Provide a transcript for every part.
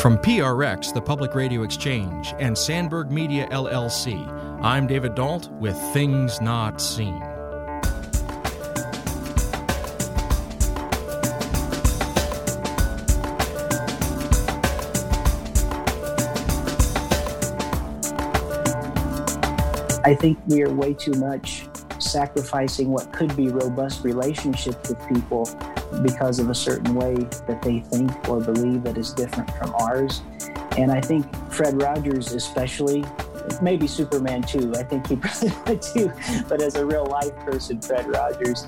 From PRX, the Public Radio Exchange, and Sandberg Media LLC, I'm David Dault with Things Not Seen. I think we are way too much sacrificing what could be robust relationships with people because of a certain way that they think or believe that is different from ours. And I think Fred Rogers, especially, maybe Superman too, I think he probably would too, but as a real life person, Fred Rogers,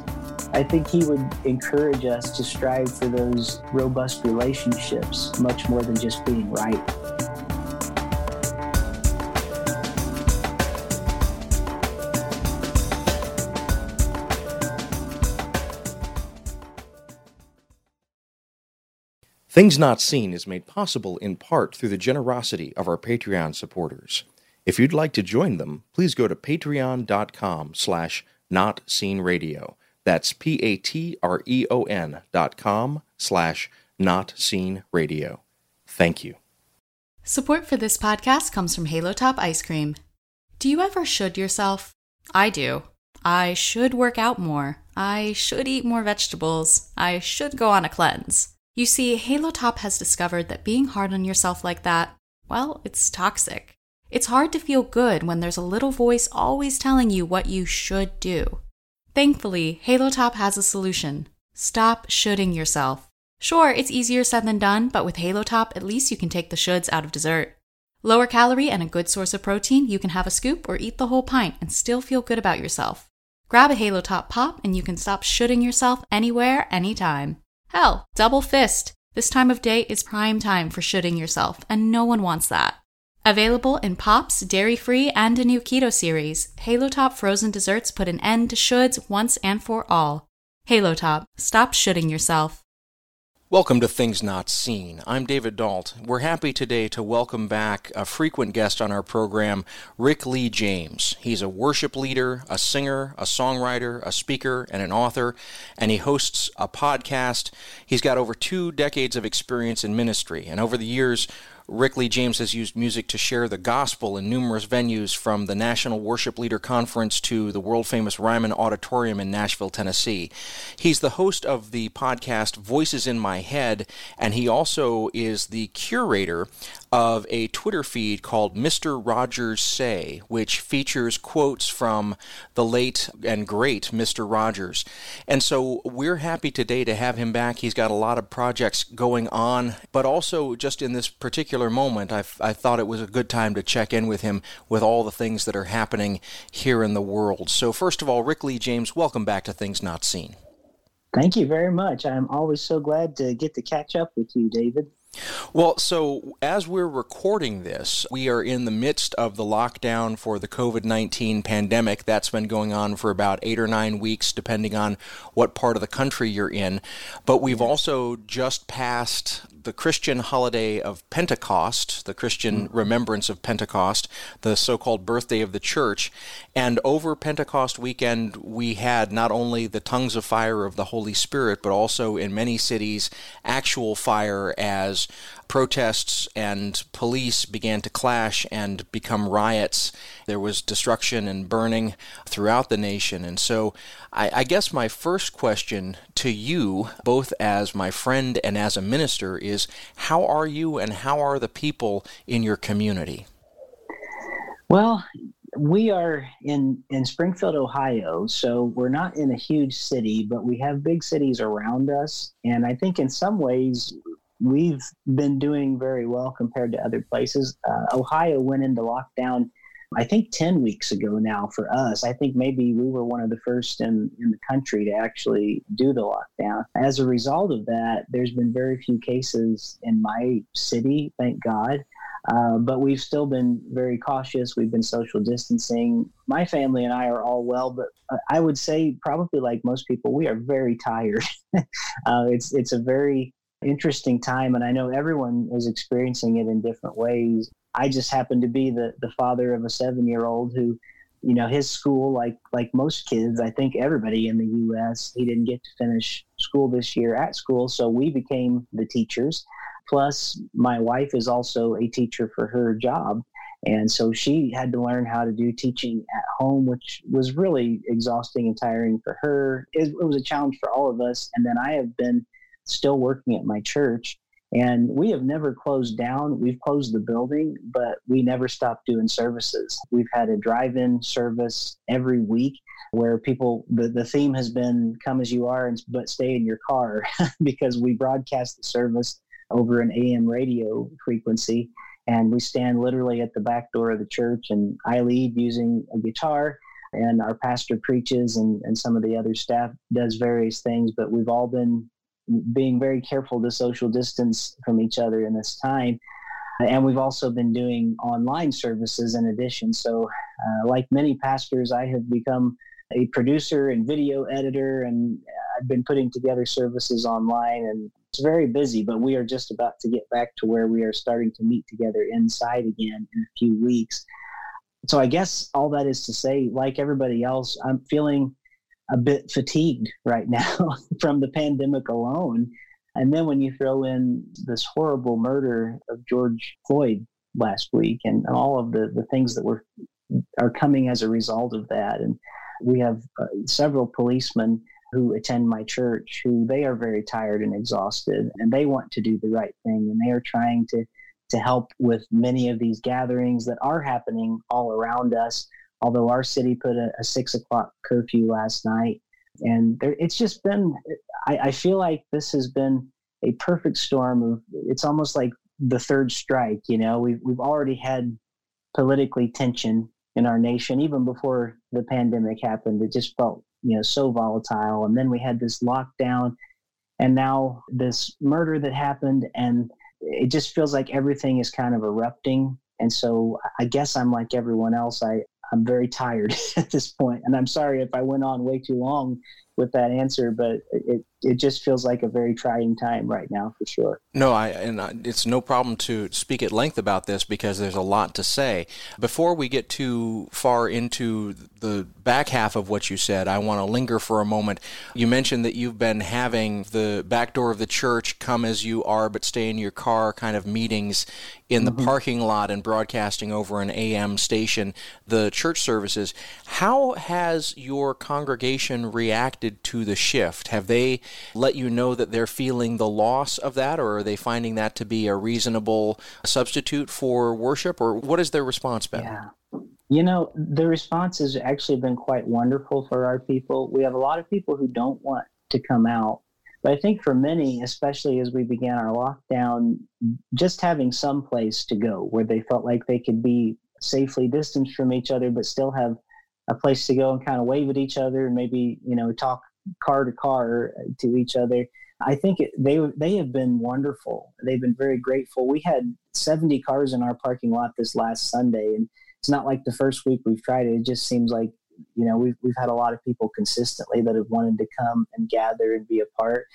I think he would encourage us to strive for those robust relationships much more than just being right. Things Not Seen is made possible in part through the generosity of our Patreon supporters. If you'd like to join them, please go to patreon.com slash notseenradio. That's P-A-T-R-E-O-N dot com slash notseenradio. Thank you. Support for this podcast comes from Halo Top Ice Cream. Do you ever should yourself? I do. I should work out more. I should eat more vegetables. I should go on a cleanse. You see, Halo Top has discovered that being hard on yourself like that, well, it's toxic. It's hard to feel good when there's a little voice always telling you what you should do. Thankfully, Halo Top has a solution. Stop shoulding yourself. Sure, it's easier said than done, but with Halo Top, at least you can take the shoulds out of dessert. Lower calorie and a good source of protein, you can have a scoop or eat the whole pint and still feel good about yourself. Grab a Halo Top pop and you can stop shoulding yourself anywhere, anytime. Hell, double fist. This time of day is prime time for shoulding yourself, and no one wants that. Available in Pops, Dairy Free, and a new keto series, Halo Top frozen desserts put an end to shoulds once and for all. Halo Top, stop shoulding yourself. Welcome to Things Not Seen. I'm David Dault. We're happy today to welcome back a frequent guest on our program, Rick Lee James. He's a worship leader, a singer, a songwriter, a speaker, and an author, and he hosts a podcast. He's got over two decades of experience in ministry, and over the years, Rick Lee James has used music to share the gospel in numerous venues from the National Worship Leader Conference to the world famous Ryman Auditorium in Nashville, Tennessee. He's the host of the podcast Voices in My Head, and he also is the curator of a Twitter feed called Mr. Rogers Say, which features quotes from the late and great Mr. Rogers. And so we're happy today to have him back. He's got a lot of projects going on, but also just in this particular moment, I've, I thought it was a good time to check in with him with all the things that are happening here in the world. So, first of all, Rick Lee James, welcome back to Things Not Seen. Thank you very much. I'm always so glad to get to catch up with you, David. Well, so as we're recording this, we are in the midst of the lockdown for the COVID 19 pandemic. That's been going on for about eight or nine weeks, depending on what part of the country you're in. But we've also just passed the Christian holiday of Pentecost, the Christian mm. remembrance of Pentecost, the so called birthday of the church. And over Pentecost weekend, we had not only the tongues of fire of the Holy Spirit, but also in many cities, actual fire as protests and police began to clash and become riots. There was destruction and burning throughout the nation. And so I, I, guess my first question to you, both as my friend and as a minister, is how are you and how are the people in your community? Well, we are in in Springfield, Ohio, so we're not in a huge city, but we have big cities around us, and I think in some ways we've been doing very well compared to other places. Uh, Ohio went into lockdown, I think, 10 weeks ago now for us. I think maybe we were one of the first in, in the country to actually do the lockdown. As a result of that, there's been very few cases in my city, thank God. Uh, but we've still been very cautious. We've been social distancing. My family and I are all well, but I would say probably like most people, we are very tired. uh, it's it's a very interesting time, and I know everyone is experiencing it in different ways. I just happen to be the the father of a seven year old who, you know, his school, like like most kids, I think everybody in the U.S., he didn't get to finish school this year at school, so we became the teachers Plus, my wife is also a teacher for her job. And so she had to learn how to do teaching at home, which was really exhausting and tiring for her. It, it was a challenge for all of us. And then I have been still working at my church. And we have never closed down. We've closed the building, but we never stopped doing services. We've had a drive in service every week where people, the, the theme has been come as you are, and, but stay in your car because we broadcast the service over an AM radio frequency. And we stand literally at the back door of the church, and I lead using a guitar and our pastor preaches and, and some of the other staff does various things but we've all been being very careful to social distance from each other in this time. And we've also been doing online services in addition. So, uh, like many pastors, I have become a producer and video editor, and I've been putting together services online. And it's very busy, but we are just about to get back to where we are starting to meet together inside again in a few weeks. So, I guess all that is to say, like everybody else, I'm feeling a bit fatigued right now from the pandemic alone. And then when you throw in this horrible murder of George Floyd last week and, all of the, the things that were are coming as a result of that. And we have uh, several policemen who attend my church who they are very tired and exhausted and they want to do the right thing and they are trying to to help with many of these gatherings that are happening all around us although our city put a, a six o'clock curfew last night. And there, it's just been, I, I feel like this has been a perfect storm of, it's almost like the third strike, you know, we've, we've already had politically tension in our nation, even before the pandemic happened. It just felt, you know, so volatile. And then we had this lockdown and now this murder that happened. And it just feels like everything is kind of erupting. And so I guess I'm like everyone else. I, I'm very tired at this point, and I'm sorry if I went on way too long with that answer, but it it just feels like a very trying time right now for sure. No, I and it's no problem to speak at length about this because there's a lot to say. Before we get too far into the back half of what you said, I want to linger for a moment. You mentioned that you've been having the back door of the church come as you are but stay in your car kind of meetings in the mm-hmm. parking lot and broadcasting over an AM station the church services. How has your congregation reacted to the shift? Have they let you know that they're feeling the loss of that, or are they finding that to be a reasonable substitute for worship, or what has their response been? Yeah. You know, the response has actually been quite wonderful for our people. We have a lot of people who don't want to come out. But I think for many, especially as we began our lockdown, just having some place to go where they felt like they could be safely distanced from each other, but still have a place to go and kind of wave at each other and maybe, you know, talk car to car uh, to each other. I think it, they they have been wonderful. They've been very grateful. We had 70 cars in our parking lot this last Sunday, and it's not like the first week we've tried it. It just seems like you know we've we've had a lot of people consistently that have wanted to come and gather and be a part.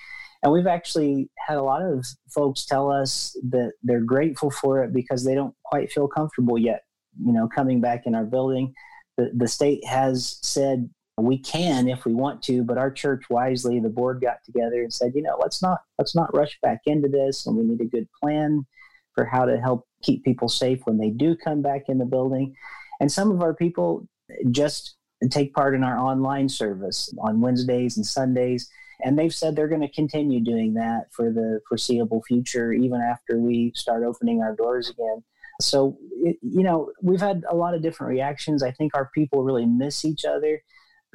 And we've actually had a lot of folks tell us that they're grateful for it because they don't quite feel comfortable yet, you know, coming back in our building. The, the state has said we can if we want to but our church wisely the board got together and said you know let's not let's not rush back into this and we need a good plan for how to help keep people safe when they do come back in the building. And some of our people just take part in our online service on wednesdays and sundays and they've said they're going to continue doing that for the foreseeable future even after we start opening our doors again. So you know we've had a lot of different reactions. I think our people really miss each other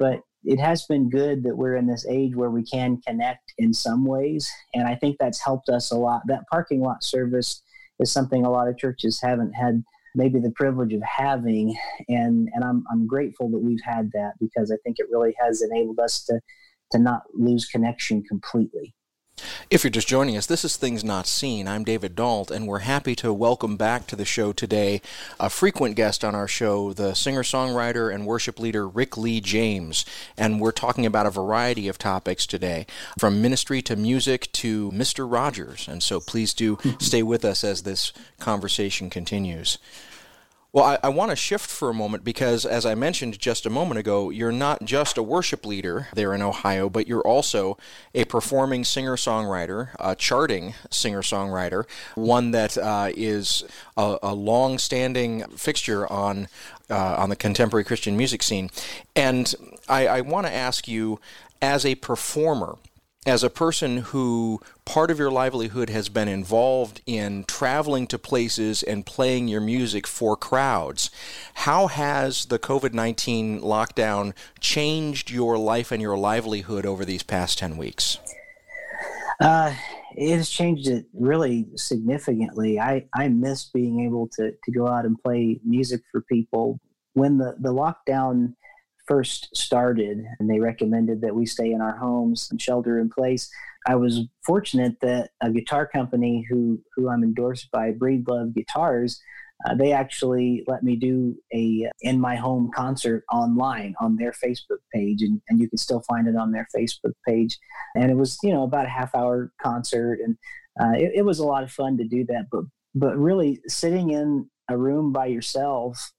but it has been good that we're in this age where we can connect in some ways. And I think that's helped us a lot. That parking lot service is something a lot of churches haven't had maybe the privilege of having. And, and I'm, I'm grateful that we've had that because I think it really has enabled us to, to not lose connection completely. If you're just joining us, this is Things Not Seen. I'm David Dault, and we're happy to welcome back to the show today a frequent guest on our show, the singer songwriter and worship leader Rick Lee James. And we're talking about a variety of topics today, from ministry to music to Mr. Rogers. And so please do stay with us as this conversation continues. Well, I, I want to shift for a moment because, as I mentioned just a moment ago, you're not just a worship leader there in Ohio, but you're also a performing singer songwriter, a charting singer songwriter, one that uh, is a, a long standing fixture on. Uh, on the contemporary Christian music scene. And I, I want to ask you, as a performer, as a person who part of your livelihood has been involved in traveling to places and playing your music for crowds, how has the COVID 19 lockdown changed your life and your livelihood over these past 10 weeks? Uh, it has changed it really significantly. I, I miss being able to, to go out and play music for people. When the, the lockdown first started and they recommended that we stay in our homes and shelter in place, I was fortunate that a guitar company who, who I'm endorsed by, Breedlove Guitars, uh, they actually let me do a in my home concert online on their Facebook page, and, and you can still find it on their Facebook page. And it was, you know, about a half hour concert, and uh, it, it was a lot of fun to do that. But but really, sitting in a room by yourself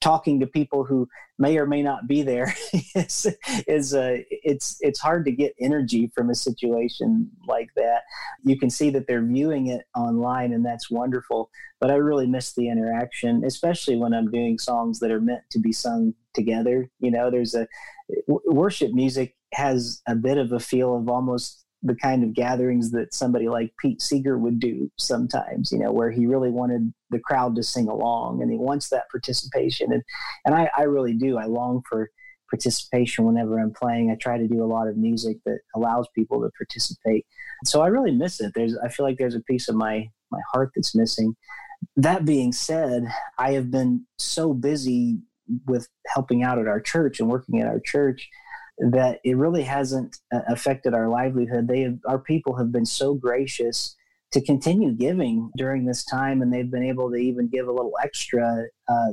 talking to people who may or may not be there is is uh, it's it's hard to get energy from a situation like that. You can see that they're viewing it online, and that's wonderful. But I really miss the interaction, especially when I'm doing songs that are meant to be sung together. You know, there's a worship music has a bit of a feel of almost the kind of gatherings that somebody like Pete Seeger would do sometimes, you know, where he really wanted the crowd to sing along and he wants that participation. And, and I, I really do. I long for participation whenever I'm playing. I try to do a lot of music that allows people to participate. So I really miss it. There's, I feel like there's a piece of my, my heart that's missing. That being said, I have been so busy with helping out at our church and working at our church that it really hasn't uh, affected our livelihood. They have, our people have been so gracious to continue giving during this time, and they've been able to even give a little extra uh,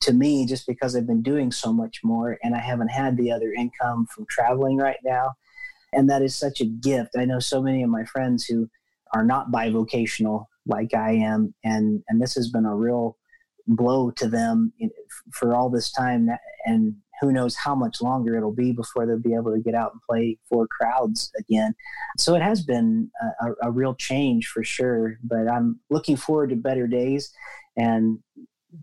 to me just because I've been doing so much more, and I haven't had the other income from traveling right now, and that is such a gift. I know so many of my friends who are not bivocational like I am, and and this has been a real blow to them for all this time and who knows how much longer it'll be before they'll be able to get out and play for crowds again. So it has been a, a real change for sure, but I'm looking forward to better days. And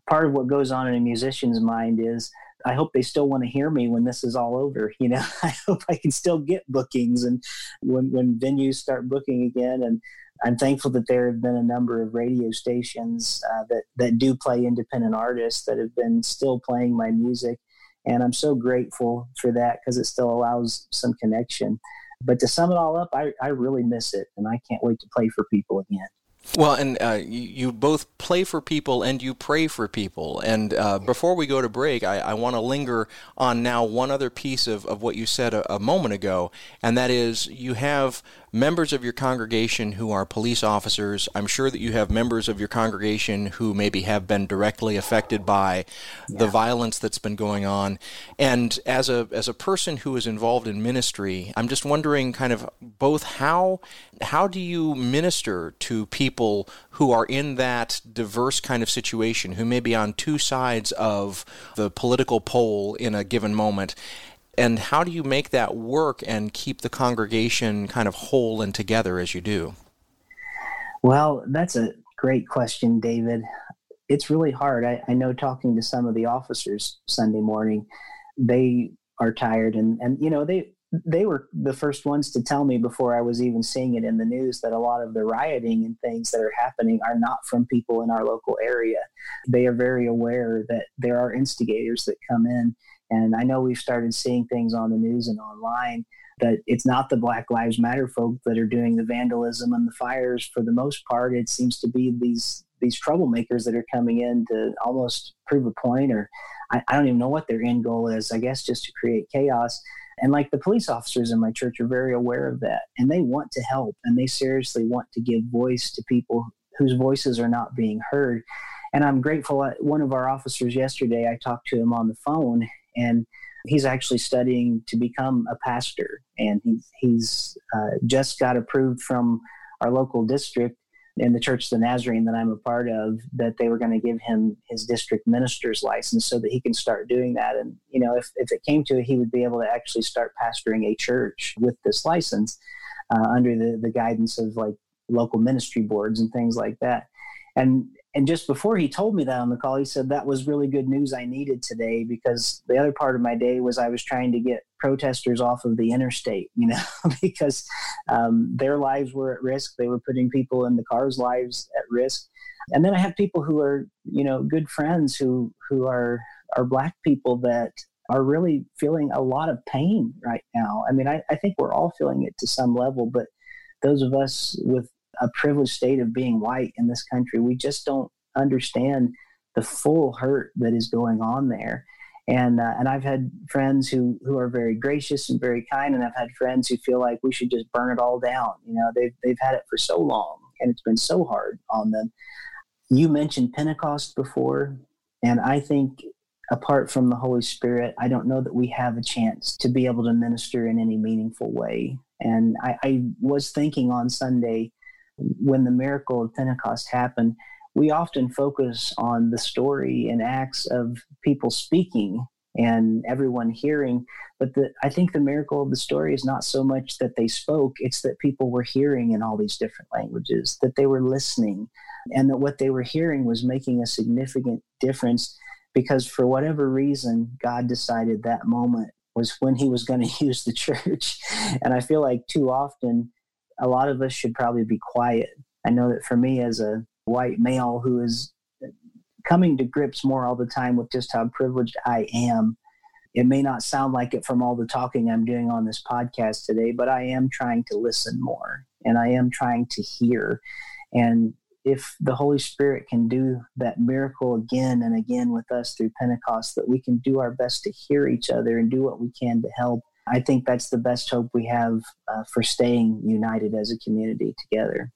part of what goes on in a musician's mind is I hope they still want to hear me when this is all over. You know, I hope I can still get bookings and when, when venues start booking again. And I'm thankful that there have been a number of radio stations uh, that, that do play independent artists that have been still playing my music. And I'm so grateful for that because it still allows some connection. But to sum it all up, I, I really miss it and I can't wait to play for people again. Well, and uh, you, you, both play for people and you pray for people. And uh, before we go to break, I, I want to linger on now one other piece of, of what you said a, a moment ago, and that is you have members of your congregation who are police officers. I'm sure that you have members of your congregation who maybe have been directly affected by yeah. the violence that's been going on. And as a as a person who is involved in ministry, I'm just wondering kind of both how how do you minister to people who are in that diverse kind of situation, who may be on two sides of the political pole in a given moment? And how do you make that work and keep the congregation kind of whole and together as you do? Well, that's a great question, David. It's really hard. I, I know talking to some of the officers Sunday morning, they are tired and, and you know, they they were the first ones to tell me before I was even seeing it in the news that a lot of the rioting and things that are happening are not from people in our local area. They are very aware that there are instigators that come in and I know we've started seeing things on the news and online that it's not the Black Lives Matter folk that are doing the vandalism and the fires. For the most part, it seems to be these these troublemakers that are coming in to almost prove a point, or I, I don't even know what their end goal is. I guess just to create chaos. And like the police officers in my church are very aware of that, and they want to help, and they seriously want to give voice to people whose voices are not being heard. And I'm grateful. One of our officers yesterday, I talked to him on the phone, and he's actually studying to become a pastor and he's, he's uh, just got approved from our local district in the Church of the Nazarene that I'm a part of that they were going to give him his district minister's license so that he can start doing that. And, you know, if, if it came to it, he would be able to actually start pastoring a church with this license uh, under the, the guidance of like local ministry boards and things like that. And and just before he told me that on the call, he said that was really good news I needed today because the other part of my day was I was trying to get protesters off of the interstate, you know, because um, their lives were at risk. They were putting people in the cars' lives at risk. And then I have people who are, you know, good friends who who are are black people that are really feeling a lot of pain right now. I mean, I, I think we're all feeling it to some level, but those of us with a privileged state of being white in this country. We just don't understand the full hurt that is going on there. And uh, and I've had friends who who are very gracious and very kind, and I've had friends who feel like we should just burn it all down. You know, they've they've had it for so long, and it's been so hard on them. You mentioned Pentecost before, and I think apart from the Holy Spirit, I don't know that we have a chance to be able to minister in any meaningful way. And I, I was thinking on Sunday when the miracle of Pentecost happened, we often focus on the story and acts of people speaking and everyone hearing. But the, I think the miracle of the story is not so much that they spoke, it's that people were hearing in all these different languages, that they were listening, and that what they were hearing was making a significant difference because for whatever reason, God decided that moment was when he was going to use the church. And I feel like too often a lot of us should probably be quiet. I know that for me, as a white male who is coming to grips more all the time with just how privileged I am, it may not sound like it from all the talking I'm doing on this podcast today, but I am trying to listen more and I am trying to hear. And if the Holy Spirit can do that miracle again and again with us through Pentecost, that we can do our best to hear each other and do what we can to help I think that's the best hope we have uh, for staying united as a community together.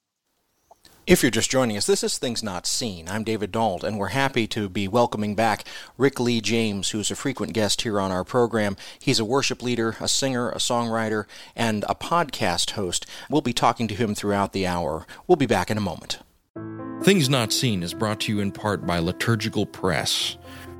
If you're just joining us, this is Things Not Seen. I'm David Dault, and we're happy to be welcoming back Rick Lee James, who's a frequent guest here on our program. He's a worship leader, a singer, a songwriter, and a podcast host. We'll be talking to him throughout the hour. We'll be back in a moment. Things Not Seen is brought to you in part by Liturgical Press.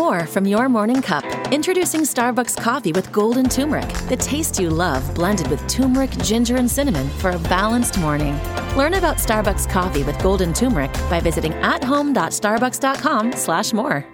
more from your morning cup. Introducing Starbucks coffee with golden turmeric, the taste you love blended with turmeric, ginger, and cinnamon for a balanced morning. Learn about Starbucks coffee with golden turmeric by visiting at athome.starbucks.com/more.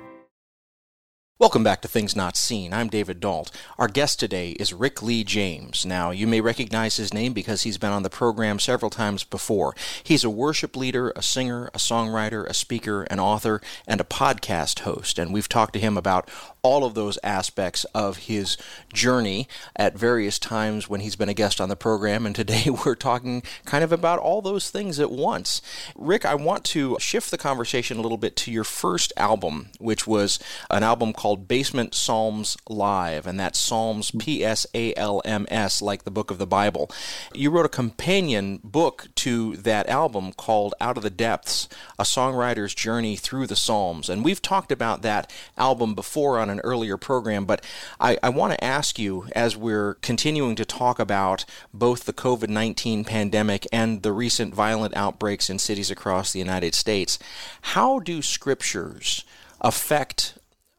Welcome back to Things Not Seen. I'm David Dault. Our guest today is Rick Lee James. Now, you may recognize his name because he's been on the program several times before. He's a worship leader, a singer, a songwriter, a speaker, an author, and a podcast host. And we've talked to him about all of those aspects of his journey at various times when he's been a guest on the program. And today we're talking kind of about all those things at once. Rick, I want to shift the conversation a little bit to your first album, which was an album called Basement Psalms Live, and that's Psalms P S A L M S, like the book of the Bible. You wrote a companion book to that album called Out of the Depths A Songwriter's Journey Through the Psalms. And we've talked about that album before on an earlier program, but I, I want to ask you as we're continuing to talk about both the COVID 19 pandemic and the recent violent outbreaks in cities across the United States, how do scriptures affect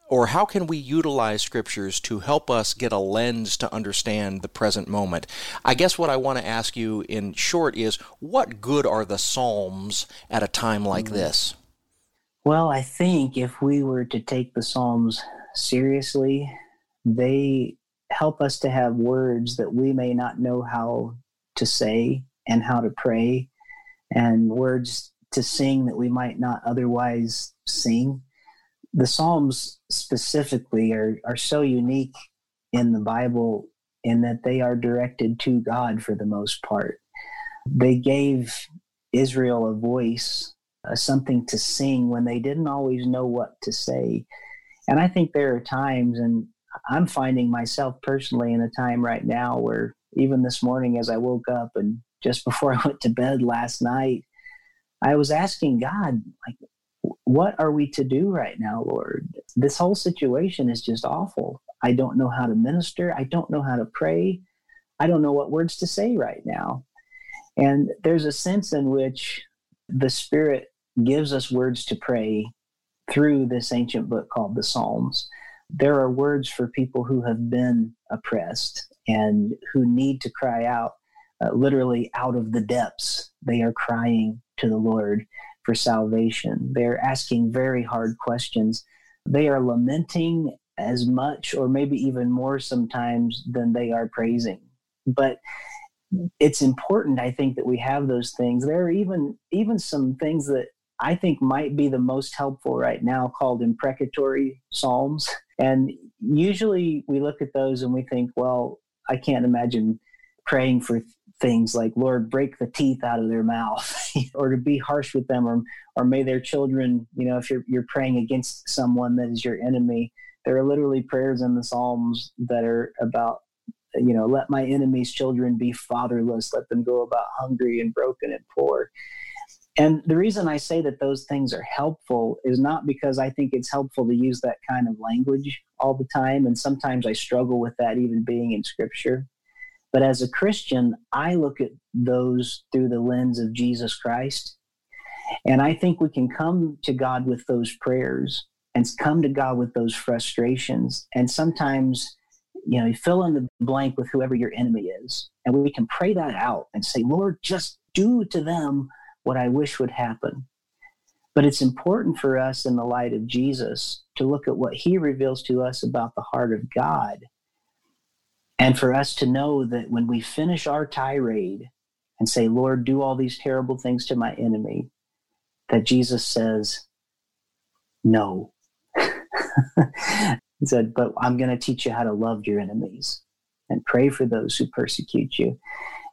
or how can we utilize scriptures to help us get a lens to understand the present moment? I guess what I want to ask you in short is what good are the Psalms at a time like mm. this? Well, I think if we were to take the Psalms seriously, they help us to have words that we may not know how to say and how to pray, and words to sing that we might not otherwise sing. The Psalms specifically are, are so unique in the Bible in that they are directed to God for the most part. They gave Israel a voice, uh, something to sing when they didn't always know what to say. And I think there are times, and I'm finding myself personally in a time right now where even this morning as I woke up and just before I went to bed last night, I was asking God, like, what are we to do right now, Lord? This whole situation is just awful. I don't know how to minister. I don't know how to pray. I don't know what words to say right now. And there's a sense in which the Spirit gives us words to pray through this ancient book called the Psalms. There are words for people who have been oppressed and who need to cry out, uh, literally out of the depths. They are crying to the Lord for salvation. They're asking very hard questions. They are lamenting as much, or maybe even more sometimes, than they are praising. But it's important, I think, that we have those things. There are even even some things that I think might be the most helpful right now called imprecatory psalms. And usually we look at those and we think, well, I can't imagine praying for things like lord break the teeth out of their mouth or to be harsh with them or or may their children you know if you're you're praying against someone that is your enemy there are literally prayers in the psalms that are about you know let my enemies children be fatherless let them go about hungry and broken and poor and the reason I say that those things are helpful is not because I think it's helpful to use that kind of language all the time. And sometimes I struggle with that even being in scripture. But as a Christian, I look at those through the lens of Jesus Christ. And I think we can come to God with those prayers and come to God with those frustrations. And sometimes, you know, you fill in the blank with whoever your enemy is. And we can pray that out and say, Lord, just do to them what I wish would happen. But it's important for us in the light of Jesus to look at what he reveals to us about the heart of God and for us to know that when we finish our tirade and say, Lord, do all these terrible things to my enemy, that Jesus says, No. he said, But I'm going to teach you how to love your enemies and pray for those who persecute you.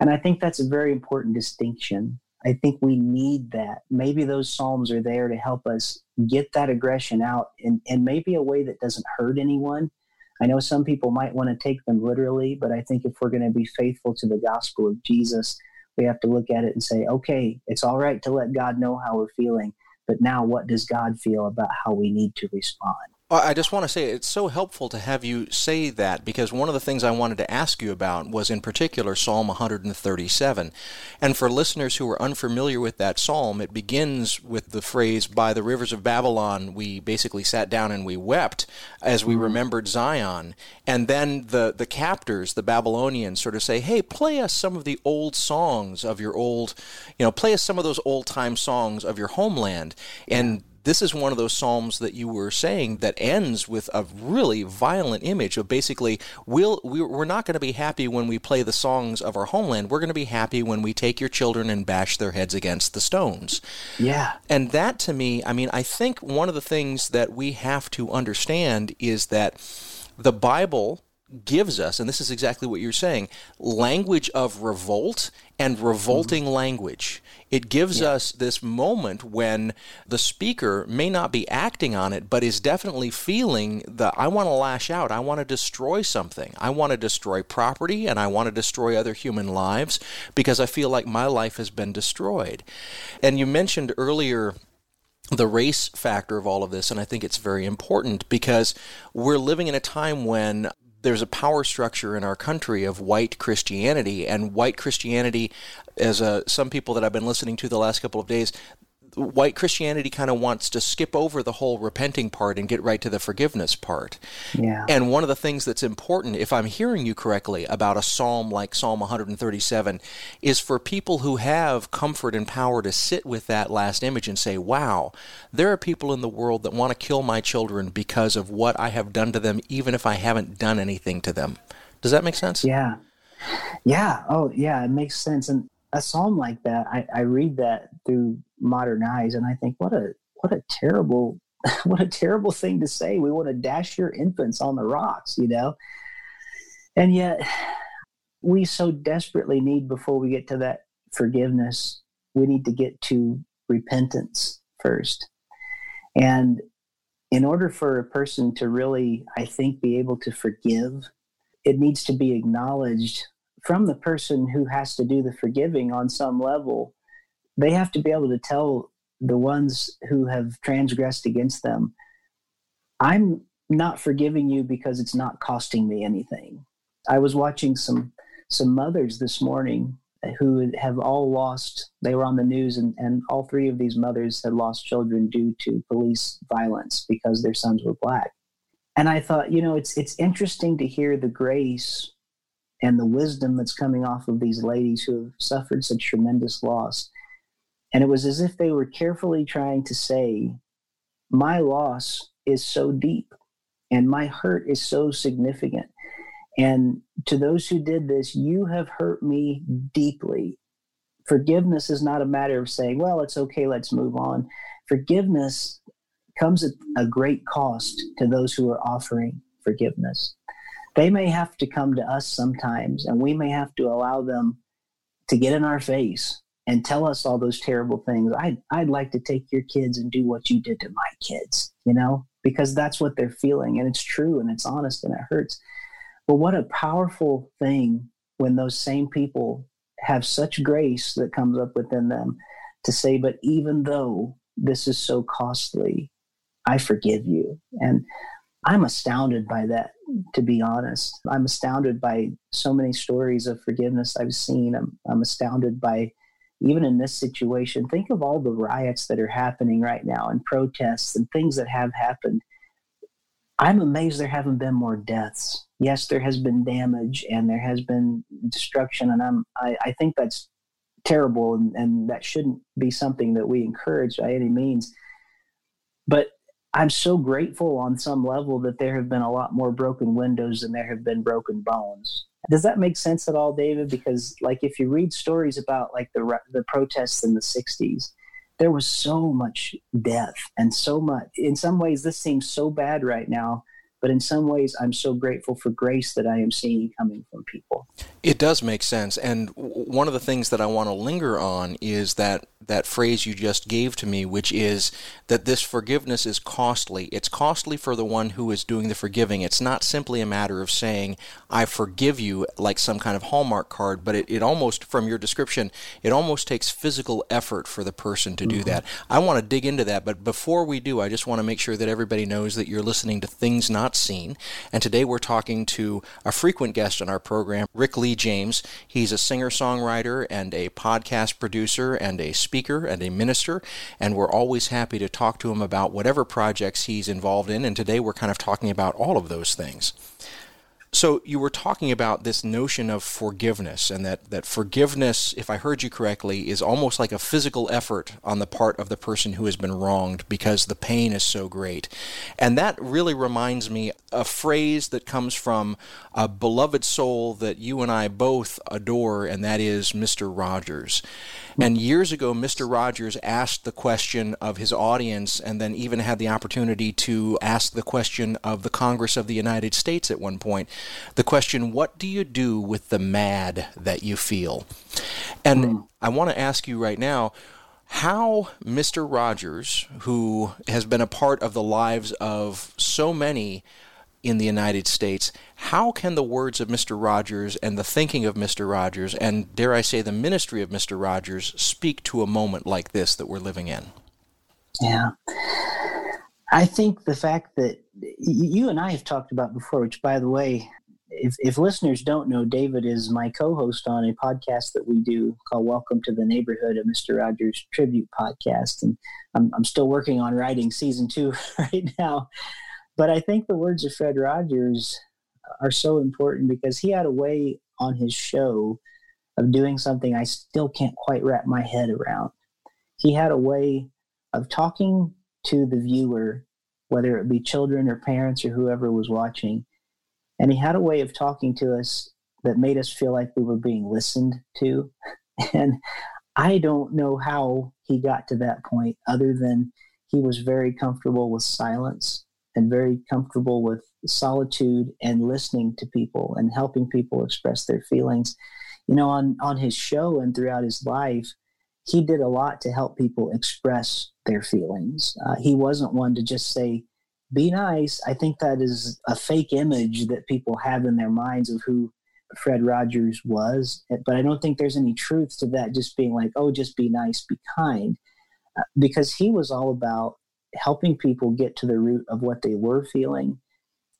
And I think that's a very important distinction. I think we need that. Maybe those Psalms are there to help us get that aggression out in, in maybe a way that doesn't hurt anyone, I know some people might want to take them literally, but I think if we're going to be faithful to the gospel of Jesus, we have to look at it and say, okay, it's all right to let God know how we're feeling, but now what does God feel about how we need to respond? I just want to say it's so helpful to have you say that because one of the things I wanted to ask you about was in particular Psalm 137. And for listeners who are unfamiliar with that psalm, it begins with the phrase, By the rivers of Babylon, we basically sat down and we wept as we mm-hmm. remembered Zion. And then the, the captors, the Babylonians, sort of say, Hey, play us some of the old songs of your old, you know, play us some of those old time songs of your homeland. And this is one of those psalms that you were saying that ends with a really violent image of basically we'll we're not going to be happy when we play the songs of our homeland. We're going to be happy when we take your children and bash their heads against the stones. Yeah. And that to me i mean i think one of the things that we have to understand is that the bible gives us, and this is exactly what you're saying, language of revolt and revolting mm-hmm. language. It gives yeah. us this moment when the speaker may not be acting on it, but is definitely feeling the I want to lash out, I want to destroy something, I want to destroy property, and I want to destroy other human lives because I feel like my life has been destroyed. And you mentioned earlier the race factor of all of this, and I think it's very important because we're living in a time when there's a power structure in our country of white Christianity, and white Christianity, as a, some people that I've been listening to the last couple of days, white Christianity kind of wants to skip over the whole repenting part and get right to the forgiveness part. Yeah. And one of the things that's important, if I'm hearing you correctly, about a psalm like Psalm 137 is for people who have comfort and power to sit with that last image and say, wow, there are people in the world that want to kill my children because of what I have done to them, even if I haven't done anything to them. Does that make sense? Yeah. Yeah. Oh, yeah. It makes sense. And a psalm like that, I, I read that through modern eyes, and I think, what a what a terrible what a terrible thing to say. We want to dash your infants on the rocks, you know. And yet, we so desperately need before we get to that forgiveness, we need to get to repentance first. And in order for a person to really, I think, be able to forgive, it needs to be acknowledged from the person who has to do the forgiving on some level. They have to be able to tell the ones who have transgressed against them, I'm not forgiving you because it's not costing me anything. I was watching some some mothers this morning who have all lost they were on the news and, and all three of these mothers had lost children due to police violence because their sons were black and i thought you know it's it's interesting to hear the grace and the wisdom that's coming off of these ladies who have suffered such tremendous loss and it was as if they were carefully trying to say my loss is so deep and my hurt is so significant and to those who did this, you have hurt me deeply. Forgiveness is not a matter of saying, well, it's okay, let's move on. Forgiveness comes at a great cost to those who are offering forgiveness. They may have to come to us sometimes, and we may have to allow them to get in our face and tell us all those terrible things. I'd, I'd like to take your kids and do what you did to my kids, you know, because that's what they're feeling. And it's true and it's honest and it hurts. But what a powerful thing when those same people have such grace that comes up within them to say, but even though this is so costly, I forgive you. And I'm astounded by that, to be honest. I'm astounded by so many stories of forgiveness I've seen. I'm, I'm astounded by, even in this situation, think of all the riots that are happening right now and protests and things that have happened. I'm amazed there haven't been more deaths yes, there has been damage and there has been destruction, and I'm I, I think that's terrible, and, and that shouldn't be something that we encourage by any means. But I'm so grateful on some level that there have been a lot more broken windows than there have been broken bones. Does that make sense at all, David? Because like if you read stories about like the the protests in the '60s, there was so much death and so much. In some ways, this seems so bad right now but in some ways, I'm so grateful for grace that I am seeing coming from people. It does make sense. And one of the things that I want to linger on is that that phrase you just gave to me, which is that this forgiveness is costly. It's costly for the one who is doing the forgiving. It's not simply a matter of saying, I forgive you, like some kind of Hallmark card, but it, it almost, from your description, it almost takes physical effort for the person to do mm-hmm. that. I want to dig into that, but before we do, I just want to make sure that everybody knows that you're listening to Things Not Seen. And today we're talking to a frequent guest on our program, Rick Lee James. He's a singer songwriter and a podcast producer and a speaker speaker and a minister, and we're always happy to talk to him about whatever projects he's involved in. And today we're kind of talking about all of those things. So you were talking about this notion of forgiveness, and that, that forgiveness, if I heard you correctly, is almost like a physical effort on the part of the person who has been wronged because the pain is so great. And that really reminds me a phrase that comes from a beloved soul that you and I both adore, and that is Mr. Rogers. And years ago, Mr. Rogers asked the question of his audience, and then even had the opportunity to ask the question of the Congress of the United States at one point. The question, What do you do with the mad that you feel? And mm. I want to ask you right now how Mr. Rogers, who has been a part of the lives of so many in the United States, how can the words of Mr. Rogers and the thinking of Mr. Rogers, and dare I say the ministry of Mr. Rogers, speak to a moment like this that we're living in? Yeah. I think the fact that you and I have talked about before, which, by the way, if, if listeners don't know, David is my co host on a podcast that we do called Welcome to the Neighborhood, a Mr. Rogers tribute podcast. And I'm, I'm still working on writing season two right now. But I think the words of Fred Rogers are so important because he had a way on his show of doing something I still can't quite wrap my head around. He had a way of talking to the viewer, whether it be children or parents or whoever was watching, and he had a way of talking to us that made us feel like we were being listened to. And I don't know how he got to that point other than he was very comfortable with silence and very comfortable with solitude and listening to people and helping people express their feelings. You know, on, on his show and throughout his life, he did a lot to help people express their feelings. Uh, he wasn't one to just say, be nice. I think that is a fake image that people have in their minds of who Fred Rogers was. But I don't think there's any truth to that just being like, oh, just be nice, be kind. Uh, because he was all about helping people get to the root of what they were feeling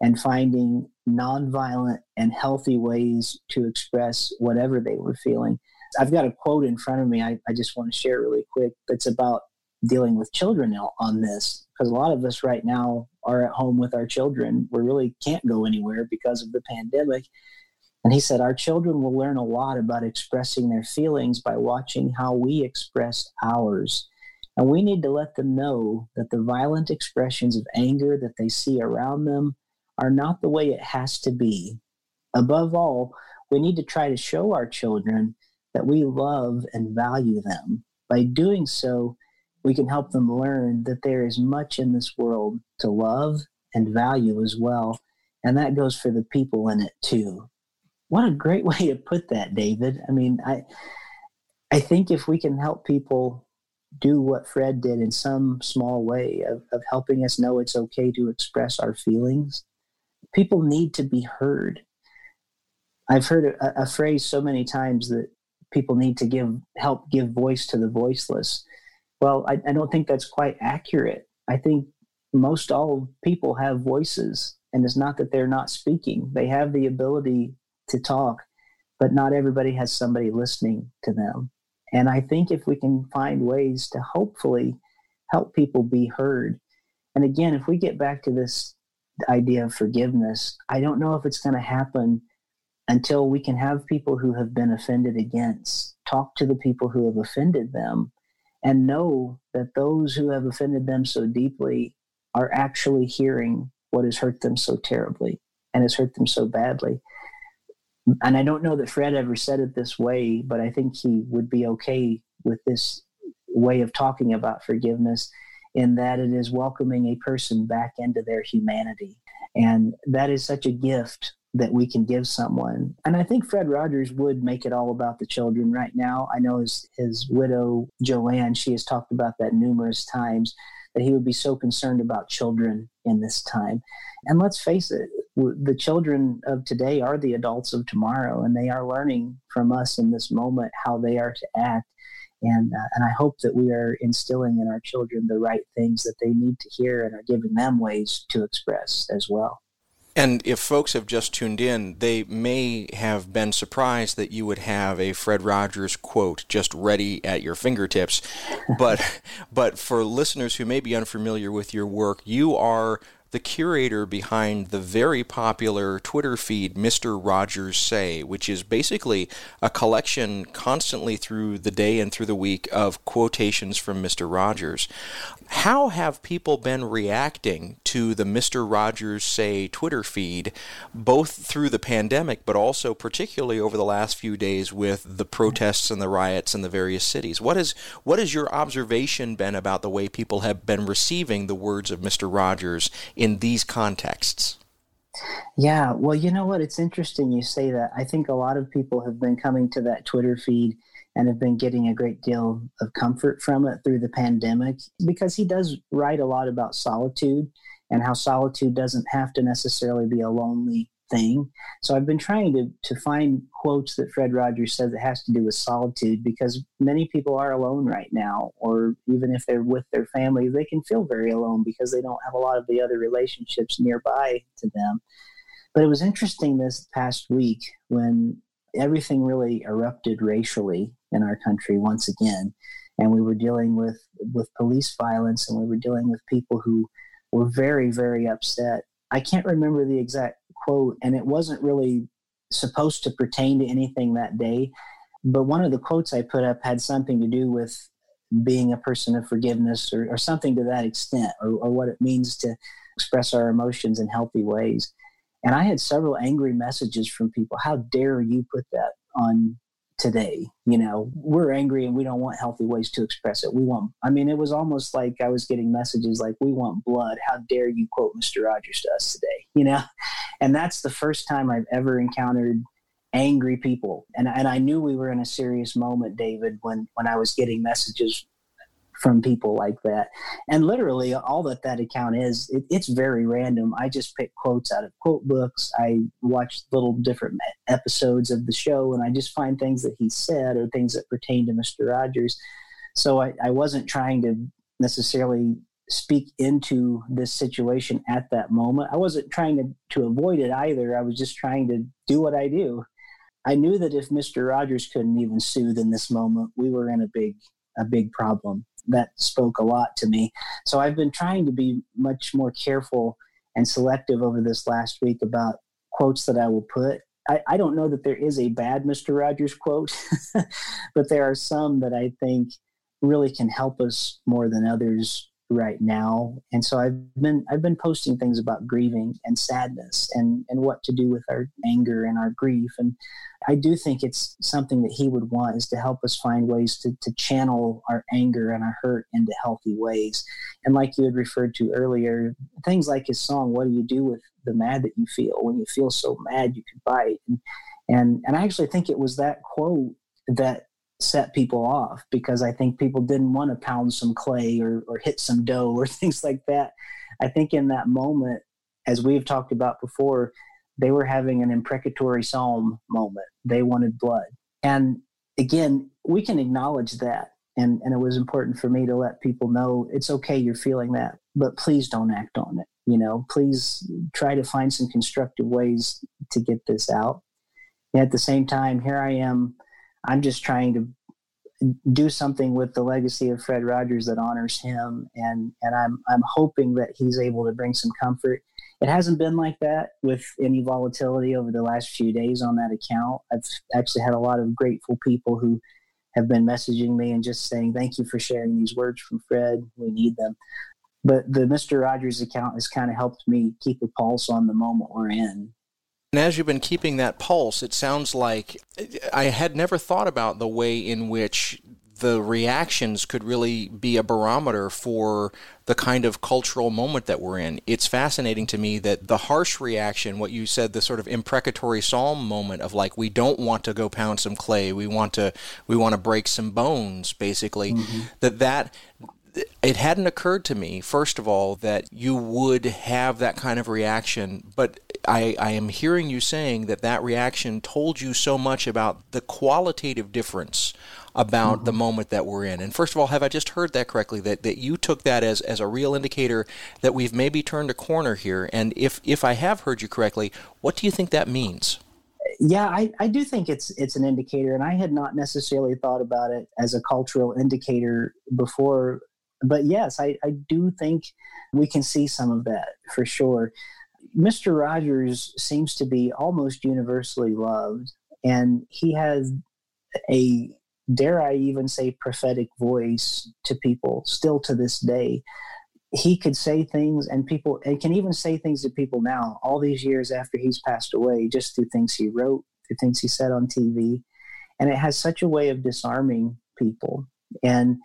and finding nonviolent and healthy ways to express whatever they were feeling. I've got a quote in front of me I, I just want to share really quick that's about dealing with children on this because a lot of us right now are at home with our children. We really can't go anywhere because of the pandemic. And he said, Our children will learn a lot about expressing their feelings by watching how we express ours. And we need to let them know that the violent expressions of anger that they see around them are not the way it has to be. Above all, we need to try to show our children that we love and value them. By doing so, we can help them learn that there is much in this world to love and value as well. And that goes for the people in it too. What a great way to put that, David. I mean, I I think if we can help people do what Fred did in some small way of, of helping us know it's okay to express our feelings, people need to be heard. I've heard a, a phrase so many times that people need to give help give voice to the voiceless. Well, I, I don't think that's quite accurate. I think most all people have voices, and it's not that they're not speaking. They have the ability to talk, but not everybody has somebody listening to them. And I think if we can find ways to hopefully help people be heard, and again, if we get back to this idea of forgiveness, I don't know if it's going to happen until we can have people who have been offended against talk to the people who have offended them and know that those who have offended them so deeply are actually hearing what has hurt them so terribly and has hurt them so badly. And I don't know that Fred ever said it this way, but I think he would be okay with this way of talking about forgiveness in that it is welcoming a person back into their humanity. And that is such a gift that we can give someone. And I think Fred Rogers would make it all about the children right now. I know his, his widow, Joanne, she has talked about that numerous times, that he would be so concerned about children in this time. And let's face it, the children of today are the adults of tomorrow, and they are learning from us in this moment how they are to act. And, uh, and I hope that we are instilling in our children the right things that they need to hear and are giving them ways to express as well. And if folks have just tuned in, they may have been surprised that you would have a Fred Rogers quote just ready at your fingertips. but but for listeners who may be unfamiliar with your work, you are the curator behind the very popular Twitter feed Mr. Rogers Say, which is basically a collection constantly through the day and through the week of quotations from Mr. Rogers. How have people been reacting to the Mr. Rogers Say Twitter feed, both through the pandemic, but also particularly over the last few days with the protests and the riots in the various cities? What is what has your observation been about the way people have been receiving the words of Mr. Rogers in these contexts? Yeah, well, you know what? It's interesting you say that. I think a lot of people have been coming to that Twitter feed and have been getting a great deal of comfort from it through the pandemic because he does write a lot about solitude and how solitude doesn't have to necessarily be a lonely thing. So I've been trying to to find quotes that Fred Rogers says that has to do with solitude because many people are alone right now, or even if they're with their family, they can feel very alone because they don't have a lot of the other relationships nearby to them. But it was interesting this past week when everything really erupted racially in our country once again, and we were dealing with with police violence, and we were dealing with people who were very very upset. I can't remember the exact quote, and it wasn't really supposed to pertain to anything that day. But one of the quotes I put up had something to do with being a person of forgiveness or, or something to that extent, or, or what it means to express our emotions in healthy ways. And I had several angry messages from people. How dare you put that on today. You know, we're angry and we don't want healthy ways to express it. We want, I mean, it was almost like I was getting messages like, we want blood. How dare you quote Mr. Rogers to us today? You know, and that's the first time I've ever encountered angry people. And, and I knew we were in a serious moment, David, when, when I was getting messages from people like that. And literally, all that that account is, it, it's very random. I just pick quotes out of quote books. I watch little different episodes of the show, and I just find things that he said or things that pertain to Mr. Rogers. So I, I wasn't trying to necessarily speak into this situation at that moment. I wasn't trying to, to avoid it either. I was just trying to do what I do. I knew that if Mr. Rogers couldn't even soothe in this moment, we were in a big a big problem that spoke a lot to me. So I've been trying to be much more careful and selective over this last week about quotes that I will put. I, I don't know that there is a bad Mr. Rogers quote, but there are some that I think really can help us more than others right now. And so i've been i've been posting things about grieving and sadness and and what to do with our anger and our grief. And i do think it's something that he would want is to help us find ways to to channel our anger and our hurt into healthy ways. And like you had referred to earlier things like his song what do you do with the mad that you feel? When you feel so mad you could bite. And and, and i actually think it was that quote that set people off because I think people didn't want to pound some clay or, or hit some dough or things like that. I think in that moment, as we've talked about before, they were having an imprecatory psalm moment. They wanted blood. And again, we can acknowledge that. And, and it was important for me to let people know it's okay you're feeling that, but please don't act on it. You know, please try to find some constructive ways to get this out. And at the same time, here I am I'm just trying to do something with the legacy of Fred Rogers that honors him, and and I'm I'm hoping that he's able to bring some comfort. It hasn't been like that with any volatility over the last few days on that account. I've actually had a lot of grateful people who have been messaging me and just saying thank you for sharing these words from Fred. We need them. But the Mr. Rogers account has kind of helped me keep a pulse on the moment we're in and as you've been keeping that pulse, it sounds like I had never thought about the way in which the reactions could really be a barometer for the kind of cultural moment that we're in. It's fascinating to me that the harsh reaction, what you said, the sort of imprecatory psalm moment of like we don't want to go pound some clay, we want to we want to break some bones, basically. Mm-hmm. That that it hadn't occurred to me, first of all, that you would have that kind of reaction. But I, I am hearing you saying that that reaction told you so much about the qualitative difference about mm-hmm. the moment that we're in. And first of all, have I just heard that correctly? That, that you took that as, as a real indicator that we've maybe turned a corner here? And if, if I have heard you correctly, what do you think that means? yeah, I, I do think it's it's an indicator, and I had not necessarily thought about it as a cultural indicator before but yes, I, I do think we can see some of that for sure. Mr. Rogers seems to be almost universally loved, and he has a, dare I even say, prophetic voice to people still to this day. He could say things, and people, and can even say things to people now, all these years after he's passed away, just through things he wrote, through things he said on TV. And it has such a way of disarming people. And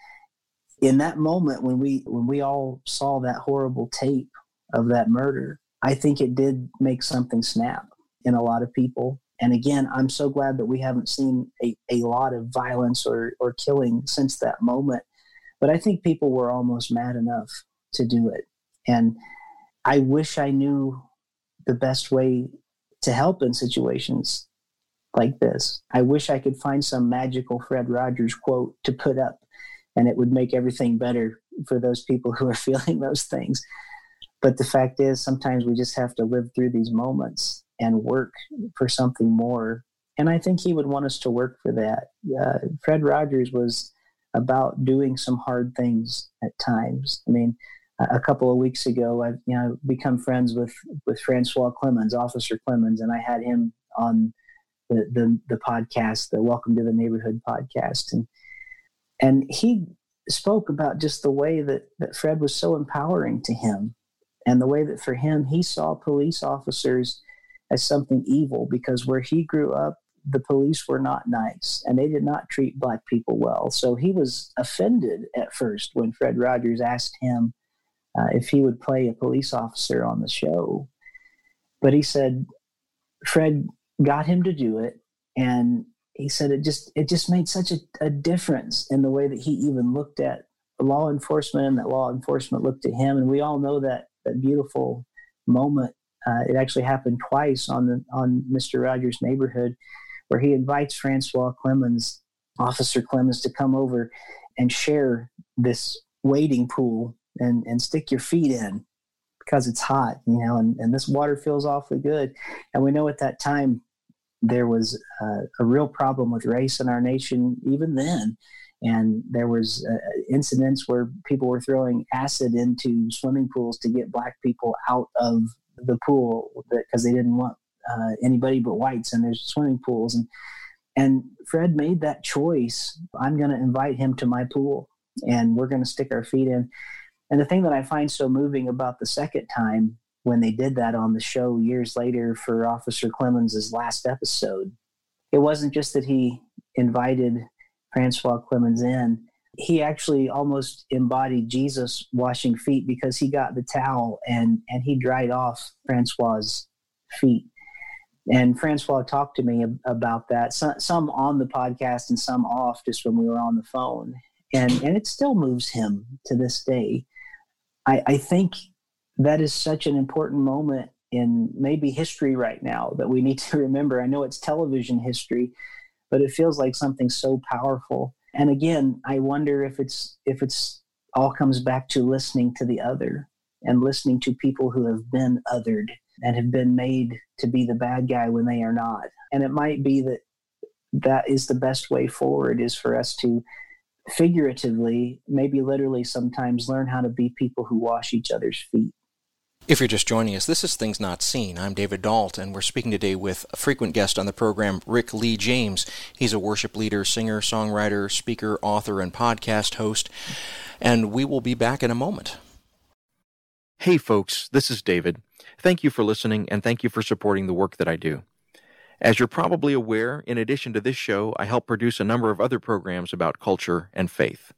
in that moment when we when we all saw that horrible tape of that murder, I think it did make something snap in a lot of people. And again, I'm so glad that we haven't seen a, a lot of violence or, or killing since that moment. But I think people were almost mad enough to do it. And I wish I knew the best way to help in situations like this. I wish I could find some magical Fred Rogers quote to put up and it would make everything better for those people who are feeling those things. But the fact is, sometimes we just have to live through these moments and work for something more. And I think he would want us to work for that. Uh, Fred Rogers was about doing some hard things at times. I mean, a couple of weeks ago, I've you know become friends with with Francois Clemmons, Officer Clemmons, and I had him on the the, the podcast, the Welcome to the Neighborhood podcast, and and he spoke about just the way that, that Fred was so empowering to him and the way that for him he saw police officers as something evil because where he grew up the police were not nice and they did not treat black people well. So he was offended at first when Fred Rogers asked him uh, if he would play a police officer on the show. But he said Fred got him to do it, and he said it just it just made such a, a difference in the way that he even looked at law enforcement and that law enforcement looked at him. And we all know that that beautiful moment. Uh, it actually happened twice on the on Mr. Rogers' neighborhood, where he invites Francois Clemmons, Officer Clemmons, to come over and share this wading pool and and stick your feet in because it's hot, you know, and, and this water feels awfully good. And we know at that time there was uh, a real problem with race in our nation even then and there was uh, incidents where people were throwing acid into swimming pools to get black people out of the pool because they didn't want uh, anybody but whites in their swimming pools and and Fred made that choice. I'm going to invite him to my pool and we're going to stick our feet in. And the thing that I find so moving about the second time when they did that on the show years later for Officer Clemmons's last episode, it wasn't just that he invited Francois Clemmons in. He actually almost embodied Jesus washing feet because he got the towel and, and he dried off Francois's feet. And Francois talked to me about that, some, some on the podcast and some off just when we were on the phone. And, and it still moves him to this day. I, I think that is such an important moment in maybe history right now that we need to remember. I know it's television history, but it feels like something so powerful. And again, I wonder if it's if it's all comes back to listening to the other and listening to people who have been othered and have been made to be the bad guy when they are not. And it might be that that is the best way forward is for us to figuratively, maybe literally sometimes learn how to be people who wash each other's feet. If you're just joining us, this is Things Not Seen. I'm David Dault, and we're speaking today with a frequent guest on the program, Rick Lee James. He's a worship leader, singer, songwriter, speaker, author, and podcast host. And we will be back in a moment. Hey, folks, this is David. Thank you for listening, and thank you for supporting the work that I do. As you're probably aware, in addition to this show, I help produce a number of other programs about culture and faith.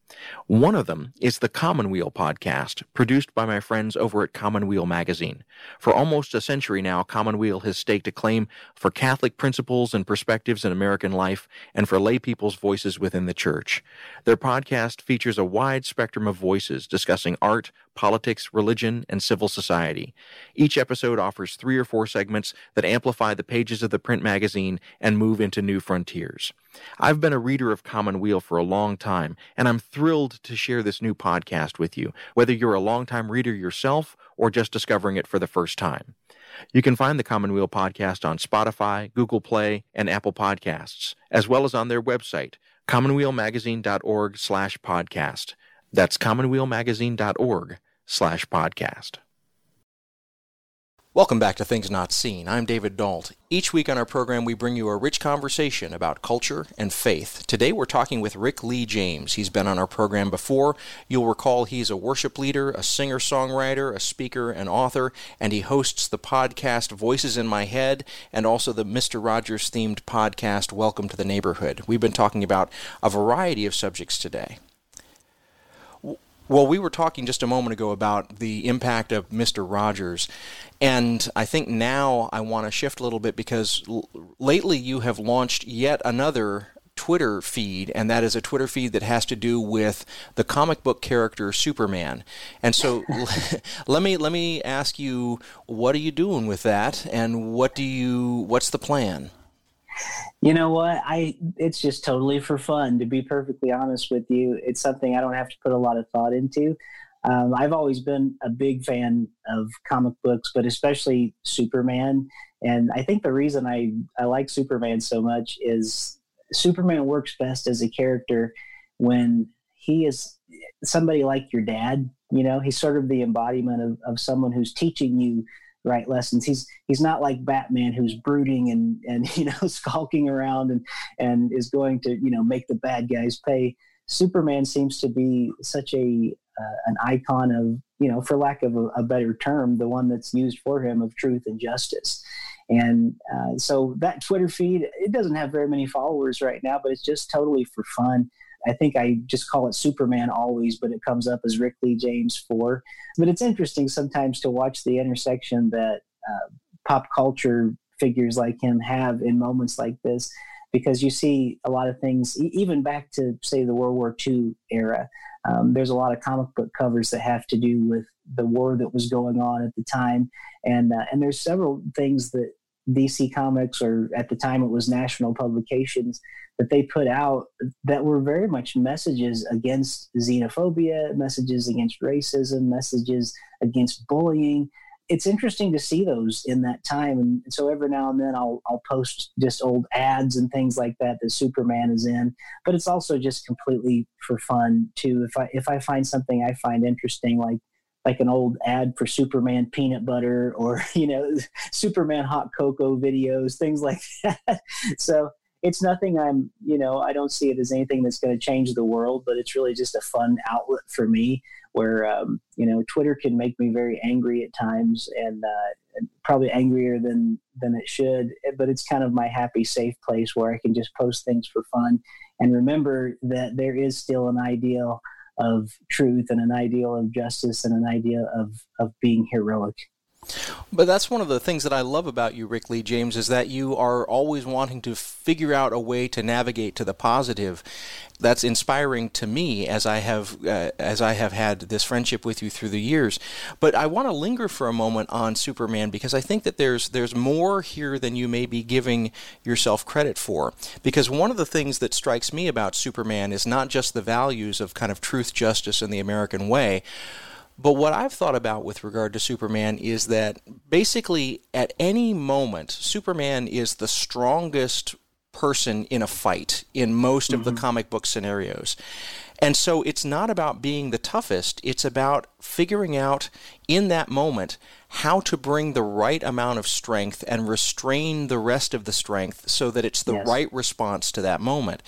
One of them is the Commonweal podcast, produced by my friends over at Commonweal Magazine. For almost a century now, Commonweal has staked a claim for Catholic principles and perspectives in American life and for lay people's voices within the church. Their podcast features a wide spectrum of voices discussing art, politics, religion, and civil society. Each episode offers three or four segments that amplify the pages of the print magazine and move into new frontiers. I've been a reader of Commonweal for a long time, and I'm thrilled to share this new podcast with you, whether you're a longtime reader yourself or just discovering it for the first time. You can find the Commonweal podcast on Spotify, Google Play, and Apple Podcasts, as well as on their website, commonwealmagazine.org slash podcast. That's commonwealmagazine.org slash podcast. Welcome back to Things Not Seen. I'm David Dault. Each week on our program, we bring you a rich conversation about culture and faith. Today, we're talking with Rick Lee James. He's been on our program before. You'll recall he's a worship leader, a singer songwriter, a speaker, and author, and he hosts the podcast Voices in My Head and also the Mr. Rogers themed podcast Welcome to the Neighborhood. We've been talking about a variety of subjects today. Well, we were talking just a moment ago about the impact of Mr. Rogers, and I think now I want to shift a little bit because l- lately you have launched yet another Twitter feed, and that is a Twitter feed that has to do with the comic book character Superman. And so, let me let me ask you, what are you doing with that, and what do you what's the plan? You know what? I it's just totally for fun. To be perfectly honest with you, it's something I don't have to put a lot of thought into. Um, I've always been a big fan of comic books, but especially Superman. And I think the reason I, I like Superman so much is Superman works best as a character when he is somebody like your dad. You know, he's sort of the embodiment of, of someone who's teaching you right lessons. He's he's not like Batman who's brooding and and you know skulking around and and is going to you know make the bad guys pay. Superman seems to be such a uh, an icon of you know for lack of a, a, better term the one that's used for him of truth and justice And uh, so that Twitter feed, it doesn't have very many followers right now, but it's just totally for fun. I think I just call it Superman always, but it comes up as Rick Lee James 4. But it's interesting sometimes to watch the intersection that uh, pop culture figures like him have in moments like this because you see a lot of things, even back to, say, the World War II era. Um, there's a lot of comic book covers that have to do with the war that was going on at the time, and uh, and there's several things that DC Comics, or at the time it was National Publications, that they put out that were very much messages against xenophobia, messages against racism, messages against bullying. It's interesting to see those in that time, and so every now and then I'll I'll post just old ads and things like that that Superman is in. But it's also just completely for fun too. If I if I find something I find interesting, like like an old ad for Superman peanut butter or you know Superman hot cocoa videos, things like that. so it's nothing I'm you know I don't see it as anything that's going to change the world, but it's really just a fun outlet for me. Where um, you know Twitter can make me very angry at times and, uh, probably angrier than than it should, but it's kind of my happy safe place where I can just post things for fun and remember that there is still an ideal of truth and an ideal of justice and an idea of, of being heroic. But that's one of the things that I love about you, Rick Lee James, is that you are always wanting to figure out a way to navigate to the positive. That's inspiring to me as I have uh, as I have had this friendship with you through the years. But I want to linger for a moment on Superman because I think that there's there's more here than you may be giving yourself credit for. Because one of the things that strikes me about Superman is not just the values of kind of truth, justice, and the American way but what I've thought about with regard to Superman is that basically at any moment, Superman is the strongest person in a fight in most mm-hmm. of the mm-hmm. comic book scenarios. And so it's not about being the toughest, it's about figuring out in that moment how to bring the right amount of strength and restrain the rest of the strength so that it's the yes. right response to that moment.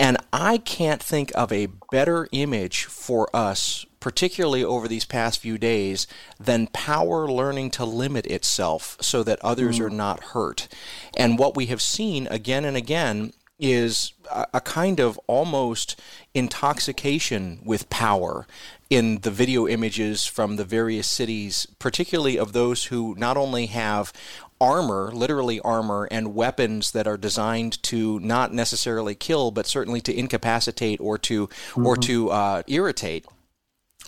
And I can't think of a better image for us particularly over these past few days, than power learning to limit itself so that others mm. are not hurt. And what we have seen again and again is a, a, kind of almost intoxication with power in the video images from the various cities, particularly of those who not only have armor, literally armor, and weapons that are designed to not necessarily kill, but certainly to incapacitate or to mm-hmm. or to uh, irritate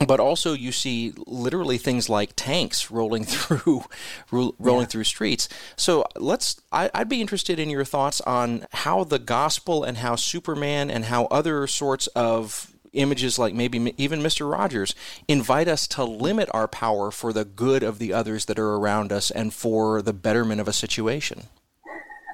but also you see literally things like tanks rolling through rolling yeah. through streets so let's I, would be interested in your thoughts on how the gospel and how superman and how other sorts of images like maybe even mr rogers invite us to limit our power for the good of the others that are around us and for the betterment of a situation.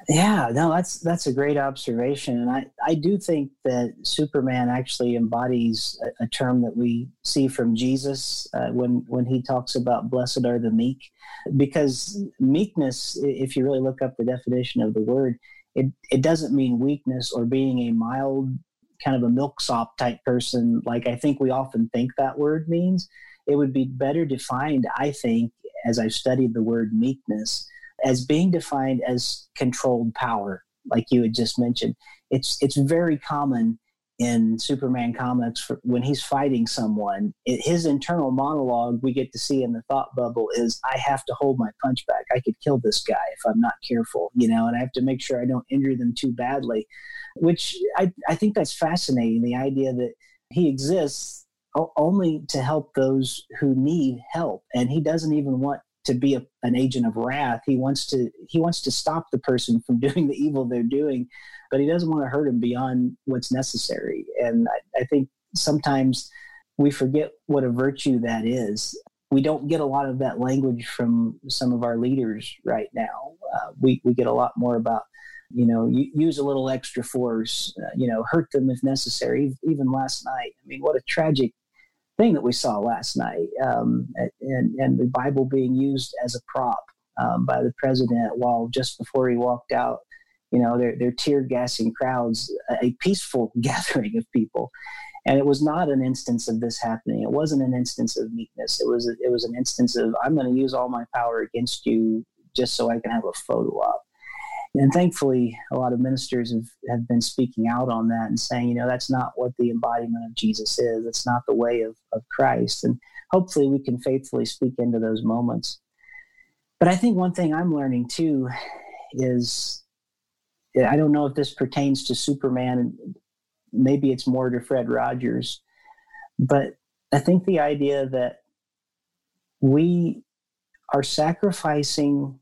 Yeah, no, that's that's a great observation, and I I do think that Superman actually embodies a, a term that we see from Jesus uh, when when he talks about blessed are the meek, because meekness, if you really look up the definition of the word, it it doesn't mean weakness or being a mild kind of a milksop type person like I think we often think that word means. It would be better defined, I think, as I've studied the word meekness as being defined as controlled power, like you had just mentioned. It's it's very common in Superman comics for, when he's fighting someone. It, his internal monologue we get to see in the thought bubble is, "I have to hold my punch back. I could kill this guy if I'm not careful, you know, and I have to make sure I don't injure them too badly." Which I I think that's fascinating. The idea that he exists only to help those who need help, and he doesn't even want to be a, an agent of wrath. He wants to he wants to stop the person from doing the evil they're doing, but he doesn't want to hurt him beyond what's necessary. And I, I think sometimes we forget what a virtue that is. We don't get a lot of that language from some of our leaders right now. Uh, we we get a lot more about you know use a little extra force, uh, you know hurt them if necessary. Even last night, I mean, what a tragic thing that we saw last night, um, and, and the Bible being used as a prop um, by the president while just before he walked out, you know, they're, they're tear gassing crowds, a peaceful gathering of people. And it was not an instance of this happening. It wasn't an instance of meekness. It was it was an instance of I'm going to use all my power against you just so I can have a photo op. And thankfully, a lot of ministers have, have been speaking out on that and saying, you know, that's not what the embodiment of Jesus is. It's not the way of, of Christ. And hopefully we can faithfully speak into those moments. But I think one thing I'm learning too is I don't know if this pertains to Superman, maybe it's more to Fred Rogers, but I think the idea that we are sacrificing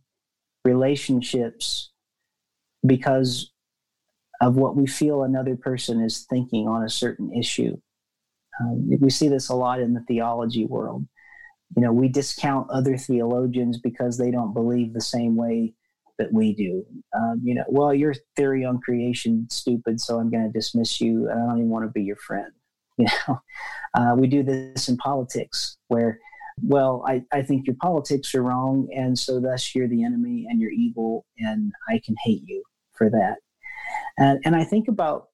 relationships because of what we feel another person is thinking on a certain issue. Um, we see this a lot in the theology world. You know, we discount other theologians because they don't believe the same way that we do. Um, you know, well, your theory on creation stupid, so I'm going to dismiss you. And I don't even want to be your friend. You know, uh, we do this in politics where, well, I, I think your politics are wrong, and so thus you're the enemy and you're evil, and I can hate you for that. And, and I think about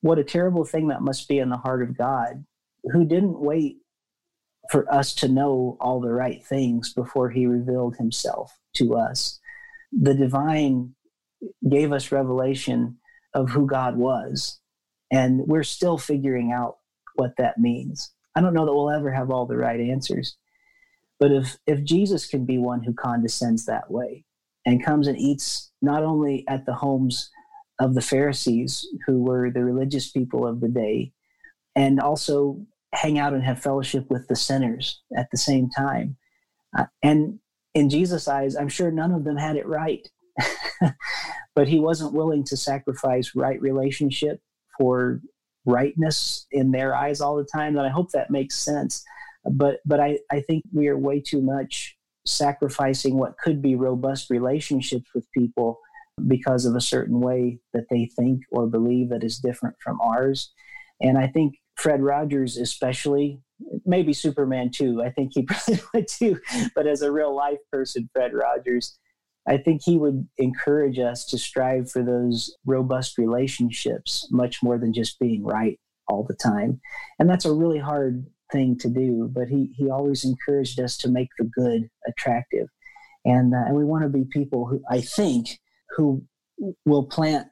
what a terrible thing that must be in the heart of God, who didn't wait for us to know all the right things before he revealed himself to us. The divine gave us revelation of who God was, and we're still figuring out what that means. I don't know that we'll ever have all the right answers. But if, if Jesus can be one who condescends that way and comes and eats not only at the homes of the Pharisees, who were the religious people of the day, and also hang out and have fellowship with the sinners at the same time. Uh, and in Jesus' eyes, I'm sure none of them had it right. but he wasn't willing to sacrifice right relationship for rightness in their eyes all the time. And I hope that makes sense. But but I, I think we are way too much sacrificing what could be robust relationships with people because of a certain way that they think or believe that is different from ours. And I think Fred Rogers, especially, maybe Superman too, I think he probably would too, but as a real life person, Fred Rogers, I think he would encourage us to strive for those robust relationships much more than just being right all the time. And that's a really hard thing to do, but he, he always encouraged us to make the good attractive. And, uh, and we want to be people who I think who will plant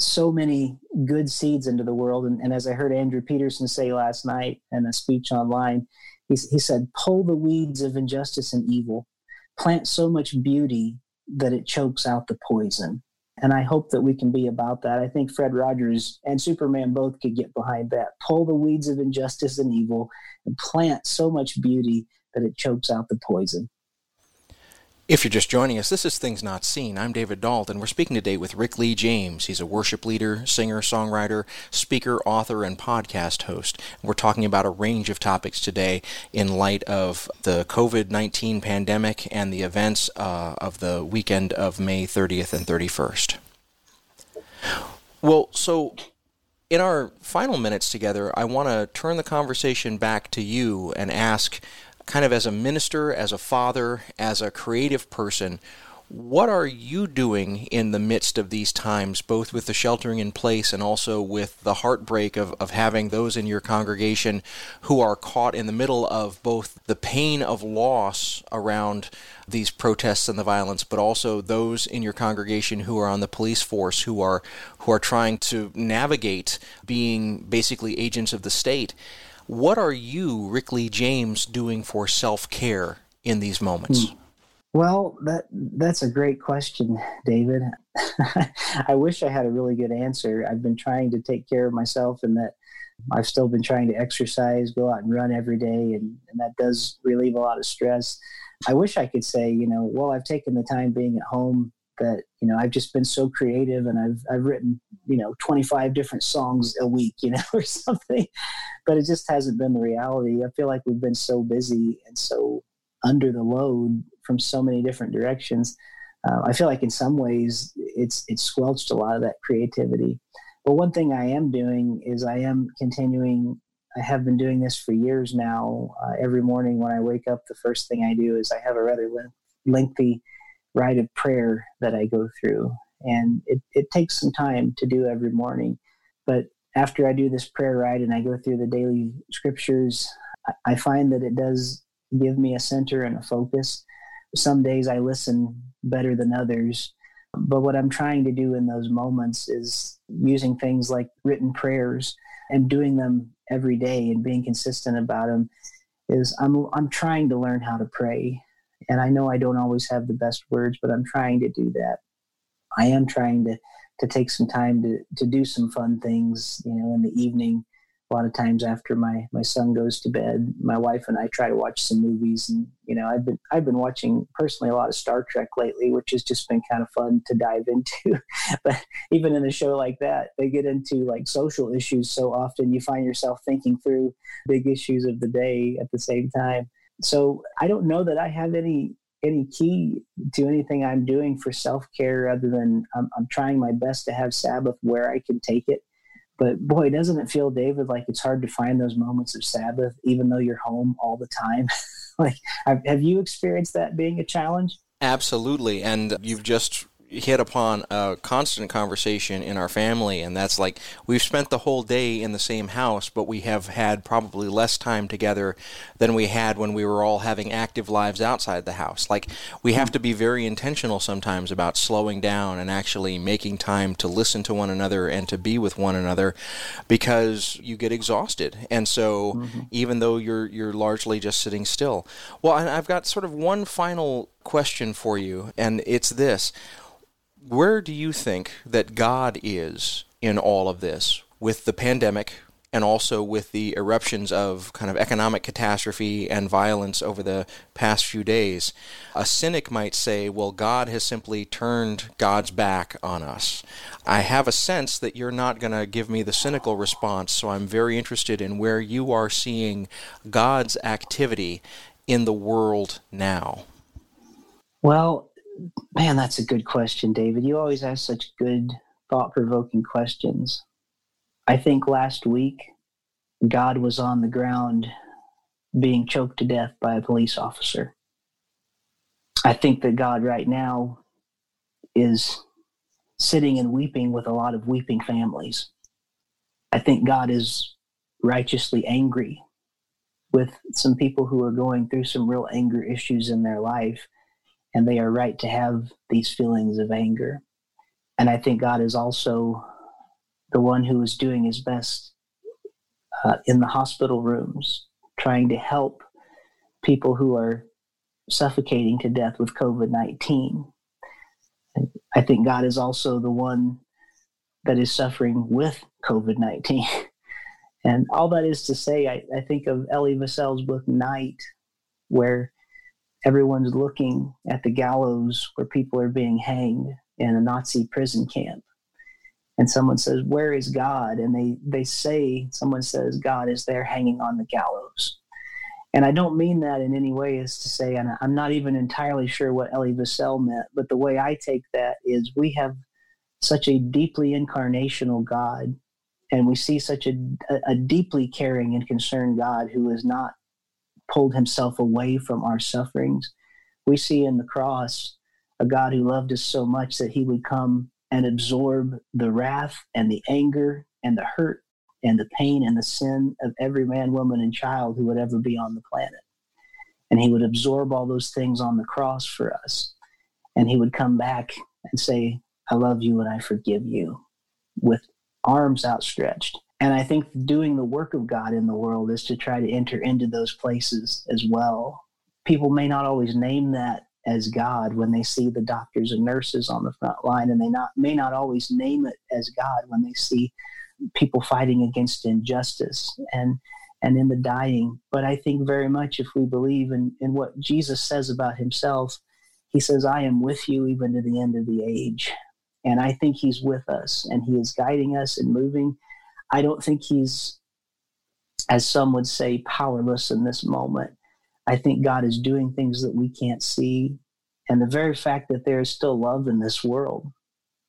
so many good seeds into the world. And, and, as I heard Andrew Peterson say last night in a speech online, he, he said, pull the weeds of injustice and evil, plant so much beauty that it chokes out the poison. And I hope that we can be about that. I think Fred Rogers and Superman both could get behind that. Pull the weeds of injustice and evil and plant so much beauty that it chokes out the poison. If you're just joining us, this is Things Not Seen. I'm David Dault. And we're speaking today with Rick Lee James. He's a worship leader, singer, songwriter, speaker, author, and podcast host. We're talking about a range of topics today in light of the COVID 19 pandemic and the events uh, of the weekend of May 30th and 31st. Well, so in our final minutes together, I want to turn the conversation back to you and ask kind of as a minister, as a father, as a creative person, what are you doing in the midst of these times, both with the sheltering in place and also with the heartbreak of, of having those in your congregation who are caught in the middle of both the pain of loss around these protests and the violence, but also those in your congregation who are on the police force who are who are trying to navigate being basically agents of the state? What are you, Rick Lee James, doing for self care in these moments? Hmm. Well, that that's a great question, David. I wish I had a really good answer. I've been trying to take care of myself, and that I've still been trying to exercise, go out and run every day, and, and that does relieve a lot of stress. I wish I could say, you know, well, I've taken the time being at home that you know I've just been so creative and I've I've written you know 25 different songs a week you know or something but it just hasn't been the reality. I feel like we've been so busy and so under the load from so many different directions. Uh, I feel like in some ways it's it's squelched a lot of that creativity. But one thing I am doing is I am continuing I have been doing this for years now. Uh, every morning when I wake up the first thing I do is I have a rather lengthy rite of prayer that I go through. And it, it takes some time to do every morning. But after I do this prayer rite and I go through the daily scriptures, I find that it does give me a center and a focus. some days I listen better than others. But what I'm trying to do in those moments is using things like written prayers and doing them every day and being consistent about them is I'm I'm trying to learn how to pray. And I know I don't always have the best words, but I'm trying to do that. I am trying to to take some time to to do some fun things, you know, in the evening. A lot of times after my my son goes to bed my wife and i try to watch some movies and you know i've been i've been watching personally a lot of star trek lately which has just been kind of fun to dive into. But even in a show like that they get into like social issues so often you find yourself thinking through big issues of the day at the same time so i don't know that i have any any key to anything i'm doing for self-care other than I'm, I'm trying my best to have sabbath where i can take it but boy, doesn't it feel, David, like it's hard to find those moments of Sabbath, even though you're home all the time? like, have you experienced that being a challenge? Absolutely. And you've just hit upon a constant conversation in our family, and that's like we've spent the whole day in the same house, but we have had probably less time together than we had when we were all having active lives outside the house. Like we have to be very intentional sometimes about slowing down and actually making time to listen to one another and to be with one another because you get exhausted. And so mm-hmm. even though you're you're largely just sitting still. Well, I've got sort of one final question for you, and it's this where do you think that God is in all of this with the pandemic and also with the eruptions of kind of economic catastrophe and violence over the past few days? A cynic might say, well, God has simply turned God's back on us. I have a sense that you're not going to give me the cynical response, so I'm very interested in where you are seeing God's activity in the world now. Well, Man, that's a good question, David. You always ask such good, thought provoking questions. I think last week, God was on the ground being choked to death by a police officer. I think that God right now is sitting and weeping with a lot of weeping families. I think God is righteously angry with some people who are going through some real anger issues in their life and they are right to have these feelings of anger. And I think God is also the one who is doing his best uh, in the hospital rooms, trying to help people who are suffocating to death with COVID 19. I think God is also the one that is suffering with COVID 19. and all that is to say, I, I think of Elie Wiesel's book, Night, where everyone's looking at the gallows where people are being hanged in a Nazi prison camp. And someone says, Where is God? And they, they say, someone says, God is there hanging on the gallows. And I don't mean that in any way as to say, and I'm not even entirely sure what Elie Wiesel meant, but the way I take that is we have such a deeply incarnational God, and we see such a, a, a deeply caring and concerned God who is not pulled himself away from our sufferings. We see in the cross a God who loved us so much that he would come and absorb the wrath and the anger and the hurt and the pain and the sin of every man, woman, and child who would ever be on the planet. And he would absorb all those things on the cross for us. And he would come back and say, I love you and I forgive you with arms outstretched and I think doing the work of God in the world is to try to enter into those places as well. People may not always name that as God when they see the doctors and nurses on the front line, and they not may not always name it as God when they see people fighting against injustice and and in the dying. But I think very much if we believe in, in what Jesus says about himself, he says, I am with you even to the end of the age. And I think he's with us and he is guiding us and moving I don't think he's, as some would say, powerless in this moment. I think God is doing things that we can't see. And the very fact that there is still love in this world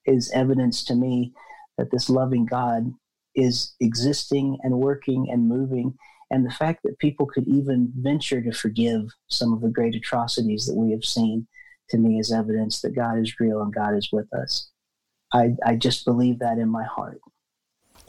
is evidence to me that this loving God is existing and working and moving. And the fact that people could even venture to forgive some of the great atrocities that we have seen to me is evidence that God is real and God is with us. I, I just believe that in my heart.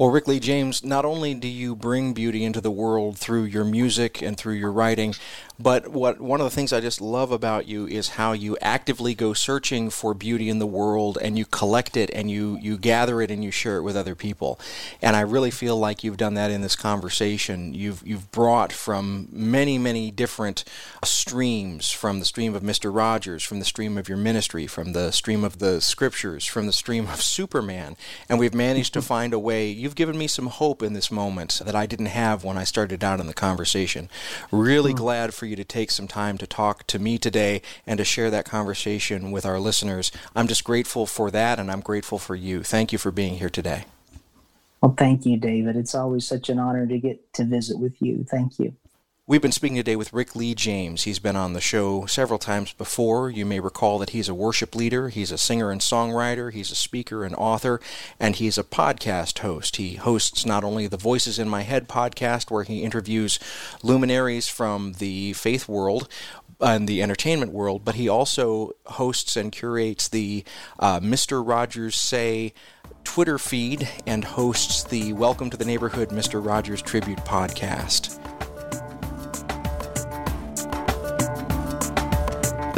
Well, Rick Lee James, not only do you bring beauty into the world through your music and through your writing, But what one of the things I just love about you is how you actively go searching for beauty in the world and you collect it and you, you gather it and you share it with other people. And I really feel like you've done that in this conversation. You've, you've brought from many, many different streams from the stream of Mr. Rogers, from the stream of your ministry, from the stream of the scriptures, from the stream of Superman. And we've managed to find a way. You've given me some hope in this moment that I didn't have when I started out in the conversation. Really mm-hmm. glad for you to take some time to talk to me today and to share that conversation with our listeners. I'm just grateful for that, and I'm grateful for you. Thank you for being here today. Well, thank you, David. It's always such an honor to get to visit with you. Thank you. We've been speaking today with Rick Lee James. He's been on the show several times before. You may recall that he's a worship leader, he's a singer and songwriter, he's a speaker and author, and he's a podcast host. He hosts not only the Voices in My Head podcast, where he interviews luminaries from the faith world, and the entertainment world, but he also hosts and curates the uh, Mr. Rogers Say Twitter feed and hosts the Welcome to the Neighborhood Mr. Rogers Tribute podcast.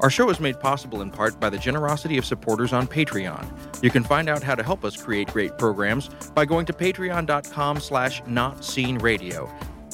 Our show is made possible in part by the generosity of supporters on Patreon. You can find out how to help us create great programs by going to patreon.com slash notseenradio.